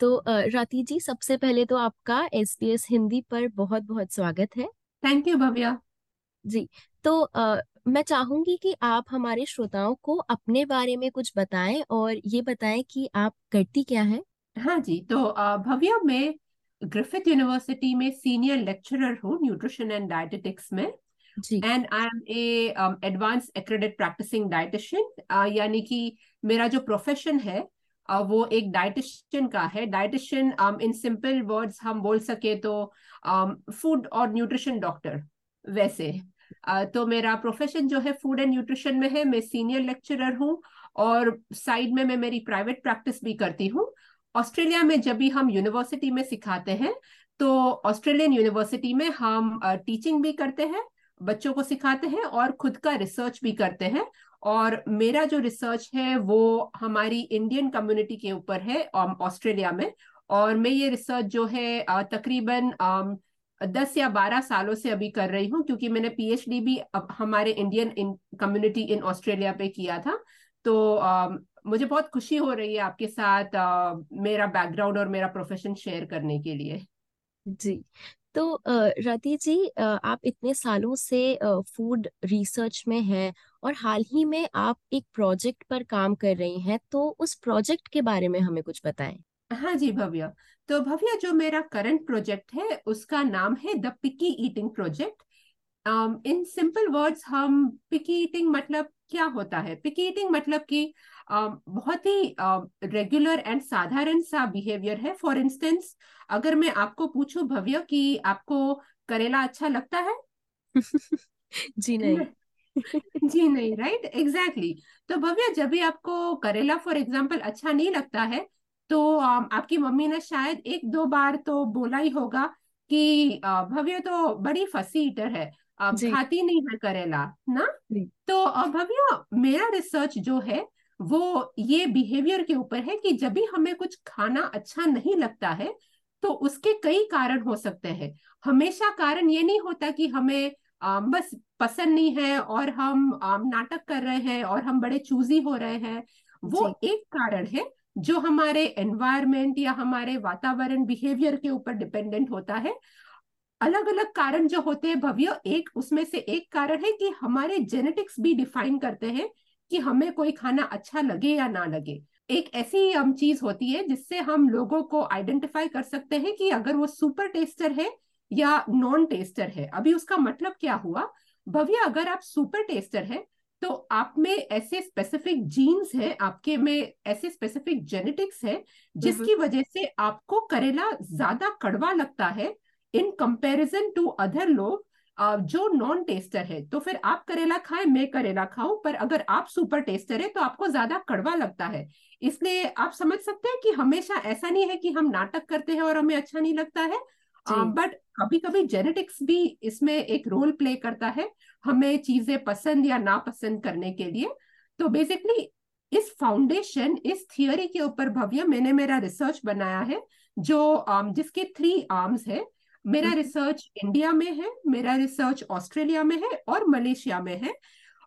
तो राती जी सबसे पहले तो आपका एस बी एस हिंदी पर बहुत बहुत स्वागत है। Thank you Bhavya. जी तो अ, मैं चाहूँगी कि आप हमारे श्रोताओं को अपने बारे में कुछ बताएँ और ये बताएँ कि आप करती क्या है। हाँ जी तो भव्या मैं ग्रिफिथ यूनिवर्सिटी में सीनियर लेक्चरर हूँ न्यूट्रिशन एंड डाइटेटिक्स में। And I am a advance accredit practising dietitian यानी कि मेरा जो प्रोफेशन है वो एक डाइटिशियन का है। डाइटिशियन इन सिंपल वर्ड्स हम बोल सके तो फ़ूड um, और न्यूट्रिशन डॉक्टर वैसे। तो मेरा प्रोफेशन जो है फ़ूड एंड न्यूट्रिशन में है। मैं सीनियर लेक्चरर हूँ और साइड में मैं मेरी प्राइवेट प्रैक्टिस भी करती हूँ। ऑस्ट्रेलिया में जब भी हम यूनिवर्सिटी में सिखाते हैं तो ऑस्ट्रेलियन यूनिवर्सिटी में हम टीचिंग भी करते हैं बच्चों को सिखाते हैं और खुद का रिसर्च भी करते हैं। और मेरा जो रिसर्च है वो हमारी इंडियन कम्युनिटी के ऊपर है ऑस्ट्रेलिया में। और मैं ये रिसर्च जो है तकरीबन दस या बारह सालों से अभी कर रही हूँ क्योंकि मैंने पीएचडी भी हमारे इंडियन कम्युनिटी इन ऑस्ट्रेलिया पे किया था। तो आ, मुझे बहुत खुशी हो रही है आपके साथ आ, मेरा बैकग्राउंड और मेरा प्रोफेशन शेयर करने के लिए। जी। तो रति जी आप इतने सालों से फ़ूड रिसर्च में हैं और हाल ही में आप एक प्रोजेक्ट पर काम कर रही हैं तो उस प्रोजेक्ट के बारे में हमें कुछ बताएँ। हाँ जी, भव्या। तो भव्या, जो मेरा करंट प्रोजेक्ट है, उसका नाम है the picky eating project in simple words हम पिकी ईटिंग मतलब क्या होता है? पिकी ईटिंग मतलब कि बहुत ही रेगुलर एंड साधारण सा बिहेवियर है। फॉर इंस्टेंस अगर मैं आपको पूछूँ भव्य कि आपको करेला अच्छा लगता है? जी नहीं। जी नहीं राइट एग्जैक्टली exactly. तो भव्य जब भी आपको करेला फॉर एग्ज़ाम्पल अच्छा नहीं लगता है तो आपकी मम्मी ने शायद एक दो बार तो बोला ही होगा कि भव्य तो बड़ी फसी ईटर है। खाती नहीं है करेला ना? तो भव्य मेरा रिसर्च जो है वो ये बिहेवियर के ऊपर है कि जब भी हमें कुछ खाना अच्छा नहीं लगता है तो उसके कई कारण हो सकते हैं। हमेशा कारण ये नहीं होता कि हमें आ, बस पसंद नहीं है और हम आ, नाटक कर रहे हैं और हम बड़े चूजी हो रहे हैं। वो एक कारण है जो हमारे एनवायरमेंट या हमारे वातावरण बिहेवियर के ऊपर डिपेंडेंट होता है। अलग अलग कारण जो होते हैं भव्य एक उसमें से एक कारण है कि हमारे जेनेटिक्स भी डिफाइन करते हैं कि हमें कोई खाना अच्छा लगे या ना लगे। एक ऐसी हम चीज़ होती है जिससे हम लोगों को आइडेंटिफाई कर सकते हैं कि अगर वो सुपर टेस्टर है या नॉन टेस्टर है। अभी उसका मतलब क्या हुआ? भव्य अगर आप सुपर टेस्टर है तो आप में ऐसे स्पेसिफिक जीन्स है आपके में ऐसे स्पेसिफिक जेनेटिक्स है जिसकी वजह से आपको करेला ज़्यादा कड़वा लगता है इन कंपैरिजन टू अदर लोग जो नॉन टेस्टर है तो फिर आप करेला खाएँ मैं करेला खाऊं पर अगर आप सुपर टेस्टर है तो आपको ज़्यादा कड़वा लगता है। इसलिए आप समझ सकते हैं कि हमेशा ऐसा नहीं है कि हम नाटक करते हैं और हमें अच्छा नहीं लगता है। बट कभी कभी जेनेटिक्स भी इसमें एक रोल प्ले करता है हमें चीज़ें पसंद या नापसंद करने के लिए। तो बेसिकली इस फाउंडेशन इस थियोरी के ऊपर भव्य मैंने मेरा रिसर्च बनाया है जो जिसके थ्री आर्म्स है। मेरा रिसर्च हम्म। इंडिया में है मेरा रिसर्च ऑस्ट्रेलिया में है और मलेशिया में है।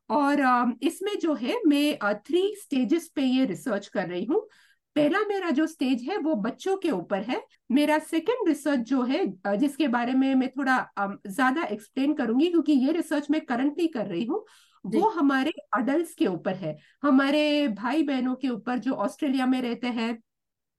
और इसमें जो है मैं थ्री स्टेजेस पे ये रिसर्च कर रही हूँ। पहला मेरा जो स्टेज है वो बच्चों के ऊपर है। मेरा सेकंड रिसर्च जो है जिसके बारे में मैं थोड़ा ज़्यादा एक्सप्लेन करूँगी क्योंकि ये रिसर्च मैं करंटली कर रही हूँ वो हमारे अडल्ट के ऊपर है। हमारे भाई बहनों के ऊपर जो ऑस्ट्रेलिया में रहते हैं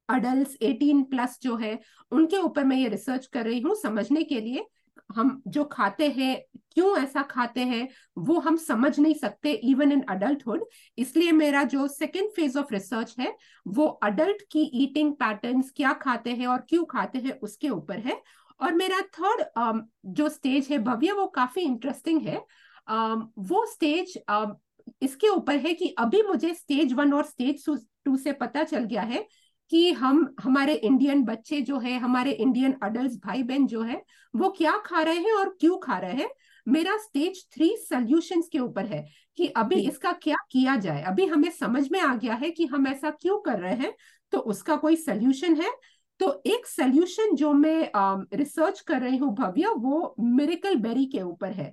अडल्ट 18 प्लस जो है उनके ऊपर मैं ये रिसर्च कर रही हूँ समझने के लिए हम जो खाते हैं क्यों ऐसा खाते हैं वो हम समझ नहीं सकते इवन इन अडल्टहुड इसलिए मेरा जो सेकेंड फ़ेज़ ऑफ़ रिसर्च है वो अडल्ट की ईटिंग पैटर्न्स क्या खाते हैं और क्यों खाते हैं उसके ऊपर है. और मेरा थर्ड um, जो स्टेज है भव्य वो काफ़ी इंटरेस्टिंग है. Um, वो स्टेज um, इसके ऊपर है कि अभी मुझे स्टेज वन और स्टेज टू से पता चल गया है कि हम हमारे इंडियन बच्चे जो है हमारे इंडियन अडल्ट भाई बहन जो है वो क्या खा रहे हैं और क्यों खा रहे हैं? मेरा स्टेज थ्री सोल्यूशन के ऊपर है कि अभी इसका क्या किया जाए। अभी हमें समझ में आ गया है कि हम ऐसा क्यों कर रहे हैं तो उसका कोई सोल्यूशन है। तो एक सोल्यूशन जो मैं रिसर्च कर रही हूँ भव्य वो मेरिकल बेरी के ऊपर है।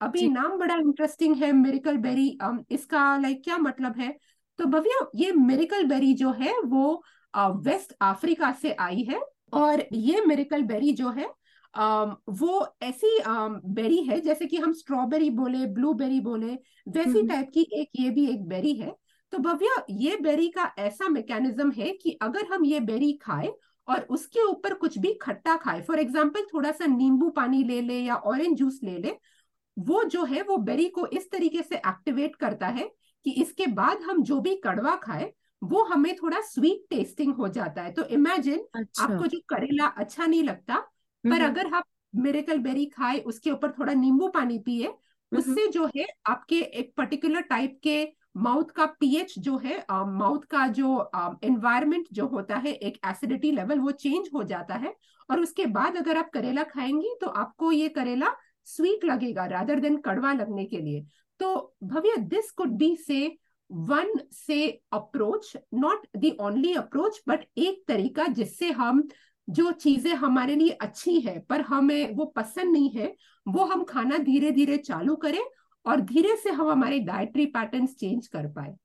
अभी नाम बड़ा इंटरेस्टिंग है मेरिकल बेरी इसका लाइक क्या मतलब है? तो भव्य ये मेरिकल बेरी जो है वो वेस्ट अफ्रीका से आई है और ये मेरिकल बेरी जो है वो ऐसी बेरी है जैसे कि हम स्ट्रॉबेरी बोले ब्लूबेरी बोले वैसी टाइप की एक ये भी एक बेरी है। तो भव्य ये बेरी का ऐसा मैकेनिज्म है कि अगर हम ये बेरी खाए और उसके ऊपर कुछ भी खट्टा खाए फॉर एग्ज़ाम्पल थोड़ा सा नींबू पानी ले ले या ऑरेंज जूस ले ले वो जो है वो बेरी को इस तरीके से एक्टिवेट करता है कि इसके बाद हम जो भी कड़वा खाए वो हमें थोड़ा स्वीट टेस्टिंग हो जाता है। तो इमेजिन अच्छा। आपको जो करेला अच्छा नहीं लगता पर अगर आप मेरेकल बेरी खाए उसके ऊपर थोड़ा नींबू पानी पिए उससे जो है आपके एक पर्टिकुलर टाइप के माउथ का पीएच जो है माउथ uh, का जो एनवायरमेंट uh, जो होता है एक एसिडिटी लेवल वो चेंज हो जाता है। और उसके बाद अगर आप करेला खाएँगी तो आपको ये करेला स्वीट लगेगा रादर देन कड़वा लगने के लिए। तो भव्य दिस कुड बी से वन से approach not the only approach but एक तरीका जिससे हम जो चीज़ें हमारे लिए अच्छी है, पर हमें वो पसंद नहीं है, वो हम खाना धीरे धीरे चालू करें और धीरे से हम हमारे डायट्री पैटर्न चेंज कर पाए।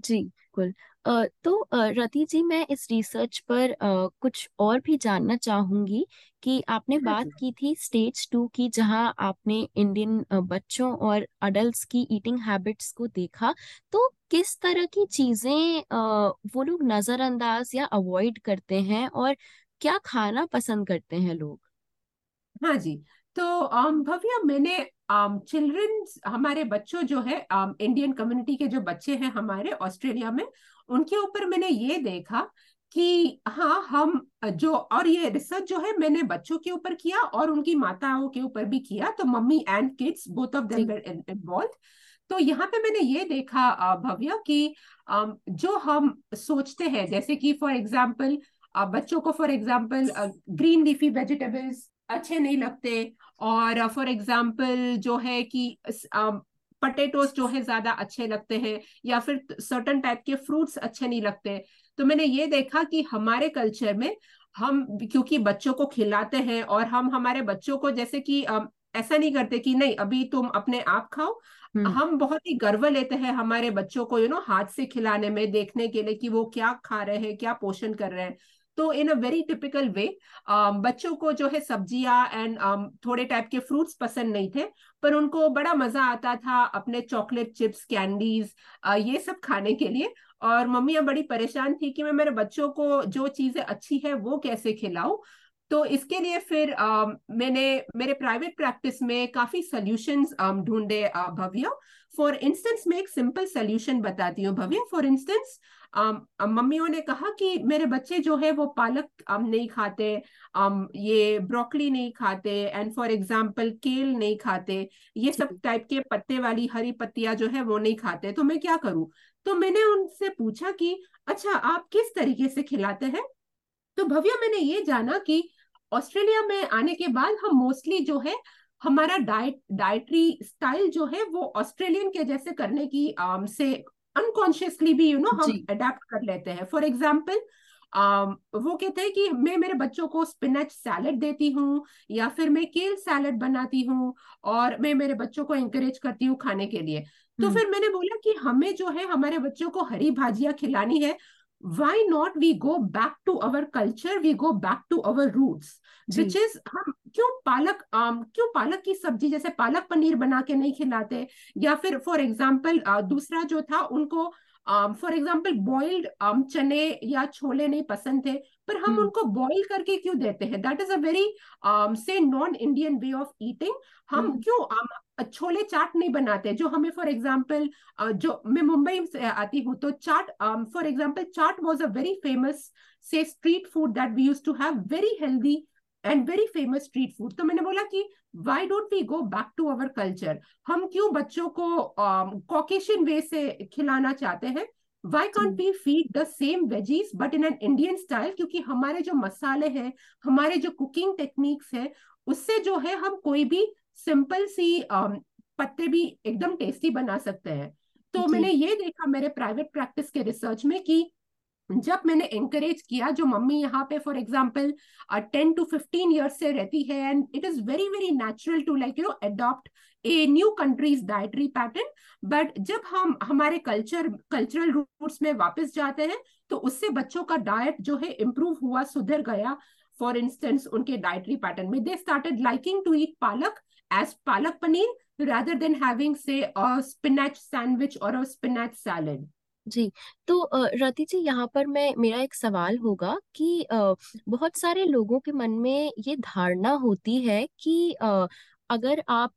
जी, बिल्कुल। तो रति जी मैं इस रिसर्च पर कुछ और भी जानना चाहूँगी कि आपने हाँ बात की थी स्टेज टू की जहाँ आपने इंडियन बच्चों और अडल्ट्स की ईटिंग हैबिट्स को देखा। तो किस तरह की चीज़ें वो लोग नजरअंदाज या अवॉइड करते हैं और क्या खाना पसंद करते हैं लोग? हाँ जी। तो um, भव्या मैंने चिल्ड्रन um, हमारे बच्चों जो है इंडियन um, कम्युनिटी के जो बच्चे हैं हमारे ऑस्ट्रेलिया में उनके ऊपर मैंने ये देखा कि हाँ हम जो और ये रिसर्च जो है मैंने बच्चों के ऊपर किया और उनकी माताओं के ऊपर भी किया तो mummy and kids both of them involve तो यहाँ पे मैंने ये देखा भव्य कि जो हम सोचते हैं जैसे कि फॉर एग्ज़ाम्पल बच्चों को for example green leafy vegetables अच्छे नहीं लगते। और फॉर एग्ज़ाम्पल जो है कि पटेटोस जो है ज़्यादा अच्छे लगते हैं या फिर सर्टन टाइप के फ्रूट्स अच्छे नहीं लगते। तो मैंने ये देखा कि हमारे कल्चर में हम क्योंकि बच्चों को खिलाते हैं और हम हमारे बच्चों को जैसे कि ऐसा नहीं करते कि नहीं अभी तुम अपने आप खाओ। हम्म। हम बहुत ही गर्व लेते हैं हमारे बच्चों को यू नो हाथ से खिलाने में देखने के लिए कि वो क्या खा रहे हैं क्या पोषण कर रहे हैं। तो इन अ वेरी टिपिकल वे बच्चों को जो है सब्ज़ियाँ एंड um, थोड़े टाइप के फ्रूट्स पसंद नहीं थे पर उनको बड़ा मज़ा आता था अपने चॉकलेट चिप्स कैंडीज ये सब खाने के लिए। और मम्मियाँ बड़ी परेशान थी कि मैं मेरे बच्चों को जो चीज़ें अच्छी है वो कैसे खिलाऊं? तो इसके लिए फिर uh, मैंने मेरे प्राइवेट प्रैक्टिस में काफ़ी सोल्यूशंस um, ढूंढे भव्य। फॉर इंस्टेंस मैं एक सिंपल सोल्यूशन बताती हूँ भव्य। फॉर इंस्टेंस मम्मियों ने कहा कि मेरे बच्चे जो है वो पालक um, नहीं खाते um, ये ब्रोकली नहीं खाते एंड फॉर एग्ज़ाम्पल केल नहीं खाते। ये सब टाइप के पत्ते वाली हरी पत्तियाँ जो है वो नहीं खाते। तो मैं क्या करूँ? तो मैंने उनसे पूछा कि अच्छा आप किस तरीके से खिलाते हैं? तो भव्य मैंने ये जाना कि ऑस्ट्रेलिया में आने के बाद हम मोस्टली जो है हमारा डाइट डाइटरी स्टाइल जो है वो ऑस्ट्रेलियन के जैसे करने की um, से अनकॉन्शियसली भी यू you नो know, हम अडेप्ट कर लेते हैं। फॉर एग्ज़ाम्पल Um, वो कहते हैं कि मैं मेरे बच्चों को स्पिनच सैलड देती हूँ या फिर मैं केल सैलड बनाती हूँ और मैं मेरे बच्चों को इंकरेज करती हूँ खाने के लिए। तो फिर मैंने बोला कि हमें जो है हमारे बच्चों को हरी भाजियाँ खिलानी है why not we go back to our culture we go back to our roots which is हम क्यों पालक um, क्यों पालक की सब्ज़ी जैसे पालक पनीर बना के नहीं खिलाते या फिर फॉर एग्ज़ाम्पल uh, दूसरा जो था उनको फॉर एग्ज़ाम्पल बॉइल्ड चने या छोले नहीं पसंद थे पर हम hmm. उनको बॉइल करके क्यों देते हैं दैट इज़ अ वेरी से non Indian way of eating हम hmm. क्यों um, छोले चाट नहीं बनाते जो हमें फॉर एग्ज़ाम्पल जो मैं मुंबई से आती हूँ तो chaat for example chaat was a very famous से street food that we use to have very healthy and very famous street food तो मैंने बोला कि why don't we go back to our culture हम क्यों बच्चों को कॉकेशियन um, वे से खिलाना चाहते हैं? Why can't we feed the same veggies but in an Indian style क्योंकि हमारे जो मसाले हैं हमारे जो कुकिंग टेक्निक्स है उससे जो है हम कोई भी सिंपल सी पत्ते भी एकदम टेस्टी बना सकते हैं। तो मैंने ये देखा मेरे प्राइवेट प्रैक्टिस के रिसर्च में कि जब मैंने एंकरेज किया जो मम्मी यहाँ पे for example ten to fifteen years से रहती है and it is very very natural to like you know adopt a new countries dietary pattern but जब हम हमारे कल्चर कल्चरल रूट्स में वापस जाते हैं तो उससे बच्चों का डाइट जो है इम्प्रूव हुआ सुधर गया। फॉर इंस्टेंस उनके डाइटरी पैटर्न में they started liking to eat palak as palak paneer rather than having, say, a spinach sandwich or a spinach salad. जी तो रति जी, यहाँ पर मैं, मेरा एक सवाल होगा कि बहुत सारे लोगों के मन में ये धारणा होती है कि अगर आप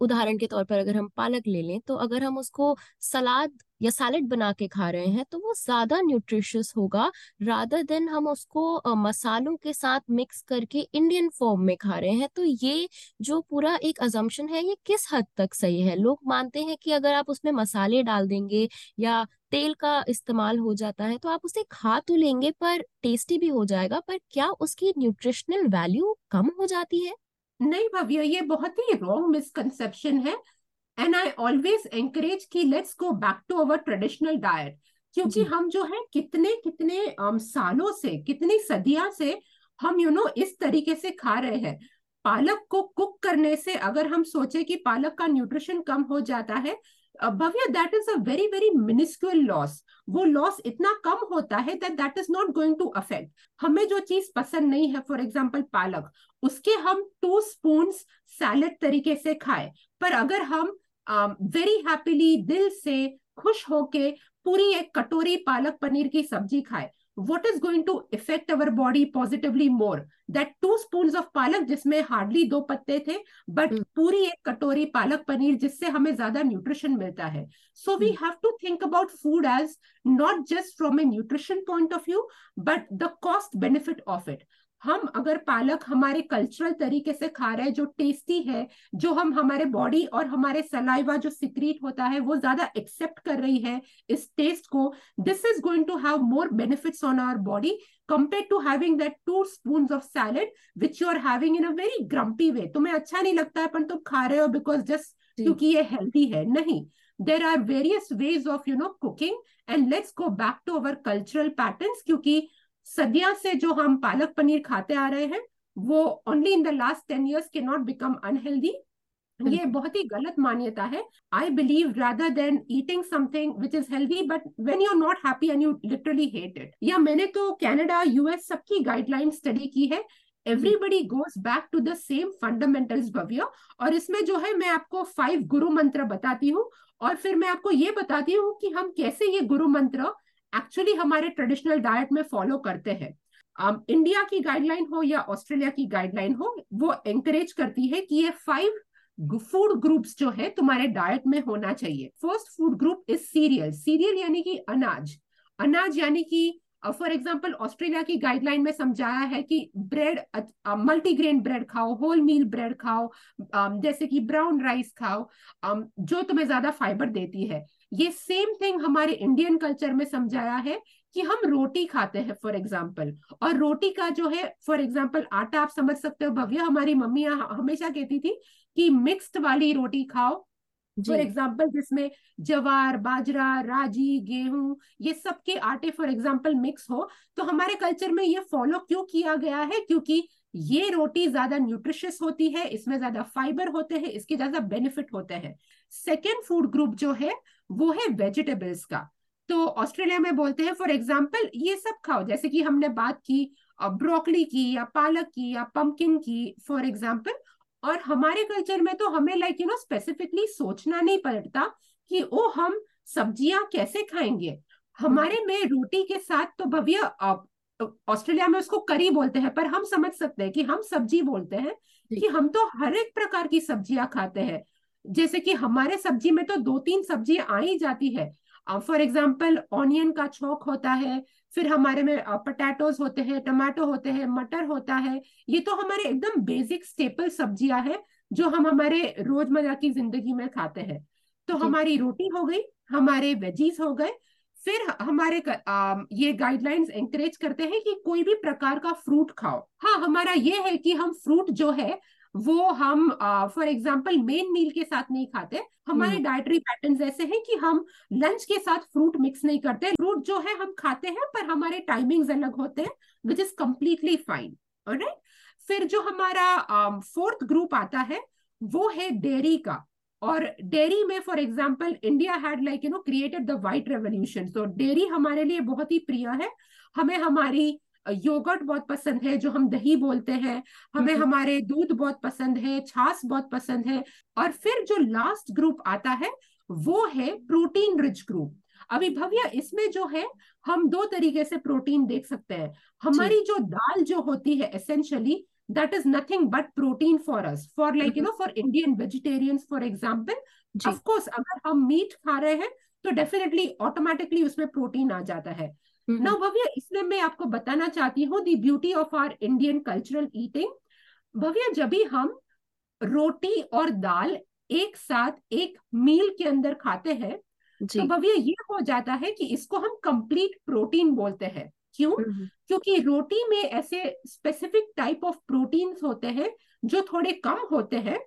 उदाहरण के तौर पर अगर हम पालक ले लें तो अगर हम उसको सलाद या सैलड बना के खा रहे हैं तो वो ज़्यादा न्यूट्रिशियस होगा रादर देन हम उसको मसालों के साथ मिक्स करके इंडियन फॉर्म में खा रहे हैं। तो ये जो पूरा एक अजम्पन है, ये किस हद तक सही है? लोग मानते हैं कि अगर आप उसमें मसाले डाल देंगे या तेल का इस्तेमाल हो जाता है तो आप उसे खा तो लेंगे, पर टेस्टी भी हो जाएगा, पर क्या उसकी न्यूट्रिशनल वैल्यू कम हो जाती है? नहीं भव्य, ये बहुत ही रॉन्ग मिसकंसेप्शन है। एंड आई ऑलवेज एंकरेज की let's go back to our traditional diet क्योंकि हम जो है कितने कितने um, सालों से कितनी सदियाँ से हम यू you नो know, इस तरीके से खा रहे हैं। पालक को कुक करने से अगर हम सोचे कि पालक का न्यूट्रिशन कम हो जाता है Bhavya that is a very very minuscule loss वो लॉस इतना कम होता है that that is not going to affect हमें जो चीज़ पसंद नहीं है फॉर एग्ज़ाम्पल पालक उसके हम टू स्पून सैलड तरीके से खाए। पर अगर हम वेरी um, हैप्पीली दिल से खुश होके पूरी एक कटोरी पालक पनीर की सब्ज़ी खाए। What is going to affect our body positively more? That two spoons of पालक जिसमें हार्डली दो पत्ते थे बट mm. पूरी एक कटोरी पालक पनीर जिससे हमें ज़्यादा न्यूट्रिशन मिलता है। So we have to think about food as not just from a nutrition point of view but the cost benefit of it हम अगर पालक हमारे कल्चरल तरीके से खा रहे हैं जो टेस्टी है जो हम हमारे बॉडी और हमारे सलाइवा जो सिक्रीट होता है वो ज़्यादा एक्सेप्ट कर रही है इस टेस्ट को this is going to have more benefits on our body compare to having that two spoon of salad which you are having in a very grumpy way तुम्हें अच्छा नहीं लगता है पर तुम खा रहे हो बिकॉज़ जस्ट क्योंकि ये हेल्थी है। नहीं there are various ways of you know cooking and let's go back to our cultural pattern क्योंकि सदिया से जो हम पालक पनीर खाते आ रहे हैं वो only in the last ten years के नॉट बिकम अनहेल्दी ये बहुत ही गलत मान्यता है। I believe rather than eating something which is healthy but when you are not happy and you literally hate it या मैंने तो कैनेडा यूएस सबकी गाइडलाइन स्टडी की है। Everybody goes back to the same fundamentals Bhavya. और इसमें जो है मैं आपको फाइव गुरु मंत्र बताती हूँ। और फिर मैं आपको ये बताती हूँ कि हम कैसे ये गुरु मंत्र एक्चुअली हमारे ट्रेडिशनल डाइट में फॉलो करते हैं। Um, इंडिया की गाइडलाइन हो या ऑस्ट्रेलिया की गाइडलाइन हो वो एंकरेज करती है कि ये फाइव फ़ूड ग्रुप्स जो है तुम्हारे डाइट में होना चाहिए। First food group is cereal cereal यानी कि अनाज। अनाज यानी कि फॉर एग्ज़ाम्पल ऑस्ट्रेलिया की गाइडलाइन में समझाया है कि ब्रेड मल्टीग्रेन ब्रेड खाओ होल मील ब्रेड खाओ um, जैसे कि ब्राउन राइस खाओ um, जो तुम्हें ज़्यादा फाइबर देती है। ये सेम थिंग हमारे इंडियन कल्चर में समझाया है कि हम रोटी खाते हैं फॉर एग्ज़ाम्पल और रोटी का जो है फॉर एग्ज़ाम्पल आटा आप समझ सकते हो भव्य हमारी मम्मी हमेशा कहती थी कि मिक्स्ड वाली रोटी खाओ फॉर एग्ज़ाम्पल जिसमें जवार बाजरा राज़ी गेहूँ ये सब के आटे फॉर एग्ज़ाम्पल मिक्स हो तो हमारे कल्चर में ये फॉलो क्यों किया गया है? क्योंकि ये रोटी ज़्यादा न्यूट्रिशियस होती है इसमें ज़्यादा फाइबर होते हैं इसके ज़्यादा बेनिफिट होते हैं। सेकेंड फ़ूड ग्रुप जो है वो है वेजिटेबल्स का। तो ऑस्ट्रेलिया में बोलते हैं फॉर एग्ज़ाम्पल ये सब खाओ। जैसे कि हमने बात की ब्रोकली की या पालक की या पंपकिन की फॉर एग्ज़ाम्पल और हमारे कल्चर में तो हमें लाइक यू नो स्पेसिफिकली सोचना नहीं पड़ता कि ओ हम सब्ज़ियाँ कैसे खाएँगे? हमारे में रोटी के साथ तो भव्य ऑस्ट्रेलिया में उसको करी बोलते हैं पर हम समझ सकते हैं कि हम सब्ज़ी बोलते हैं कि हम तो हर एक प्रकार की सब्ज़ियाँ खाते हैं। जैसे कि हमारे सब्ज़ी में तो दो तीन सब्ज़ियाँ आ ही जाती है। फॉर एग्ज़ाम्पल ऑनियन का छौक होता है फिर हमारे में पटैटोज होते हैं टमाटो होते हैं मटर होता है ये तो हमारे एकदम बेसिक स्टेपल सब्ज़ियाँ हैं जो हम हमारे रोज़मर्रा की ज़िंदगी में खाते हैं। तो हमारी रोटी हो गई हमारे वेजीज हो गए फिर हमारे आ, ये गाइडलाइंस एंकरेज करते हैं कि कोई भी प्रकार का फ्रूट खाओ। हाँ हमारा ये है कि हम फ्रूट जो है वो हम फॉर एग्ज़ाम्पल मेन मील के साथ नहीं खाते हमारे डाइटरी हम्म। पैटर्न ऐसे हैं कि हम लंच के साथ फ्रूट मिक्स नहीं करते। फ्रूट जो है हम खाते हैं पर हमारे टाइमिंग्स अलग होते हैं which is completely fine right फिर जो हमारा फोर्थ um, ग्रुप आता है वो है डेयरी का। और डेयरी में for example India had like you know created the white revolution तो डेयरी हमारे लिए बहुत ही प्रिय है। हमें हमारी योगर्ट बहुत पसंद है जो हम दही बोलते हैं। हमें। हमारे दूध बहुत पसंद है छाछ बहुत पसंद है। और फिर जो लास्ट ग्रुप आता है वो है प्रोटीन रिच ग्रुप अभी भव्य इसमें जो है हम दो तरीके से प्रोटीन देख सकते हैं। हमारी जो। दाल जो होती है essentially that is nothing but protein for us for like you know for indian vegetarians for example of course अगर हम मीट खा रहे हैं तो डेफिनेटली ऑटोमेटिकली उसमें प्रोटीन आ जाता है। ना भव्य इसमें मैं आपको बताना चाहती हूँ the beauty of our Indian cultural eating भव्य जब भी हम रोटी और दाल एक साथ एक मील के अंदर खाते हैं तो भव्य ये हो जाता है कि इसको हम कंप्लीट प्रोटीन बोलते हैं। क्यों? क्योंकि रोटी में ऐसे स्पेसिफिक टाइप ऑफ़ प्रोटीन्स होते हैं जो थोड़े कम होते हैं।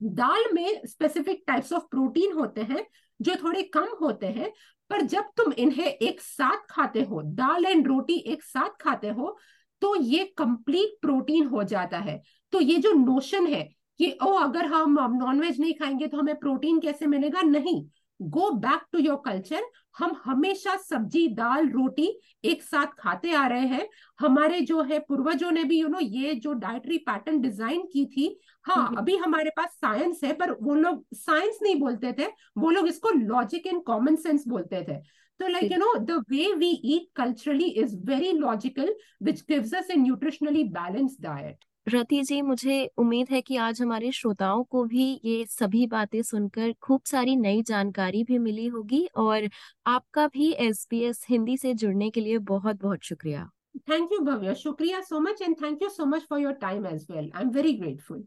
दाल में स्पेसिफिक टाइप्स ऑफ़ प्रोटीन होते हैं जो थोड़े कम होते हैं पर जब तुम इन्हें एक साथ खाते हो दाल एंड रोटी एक साथ खाते हो तो ये कंप्लीट प्रोटीन हो जाता है। तो ये जो नोशन है कि ओ अगर हम नॉनवेज नहीं खाएँगे तो हमें प्रोटीन कैसे मिलेगा? नहीं। Go back to your culture हम हमेशा सब्ज़ी दाल रोटी एक साथ खाते आ रहे हैं। हमारे जो है पूर्वजों ने भी यू you नो know, ये जो डाइटरी पैटर्न डिज़ाइन की थी हाँ हम्म। अभी हमारे पास साइंस है पर वो लोग साइंस नहीं बोलते थे वो लोग इसको लॉजिक एंड कॉमन सेंस बोलते थे। तो like you know the way we eat culturally is very logical which gives us a nutritionally balanced diet Rati ji मुझे उम्मीद है कि आज हमारे श्रोताओं को भी ये सभी बातें सुनकर खूब सारी नई जानकारी भी मिली होगी और आपका भी एसबीएस हिंदी से जुड़ने के लिए बहुत बहुत शुक्रिया। Thank you, Bhavya. Shukriya so much. And thank you so much for your time as well. I'm very grateful.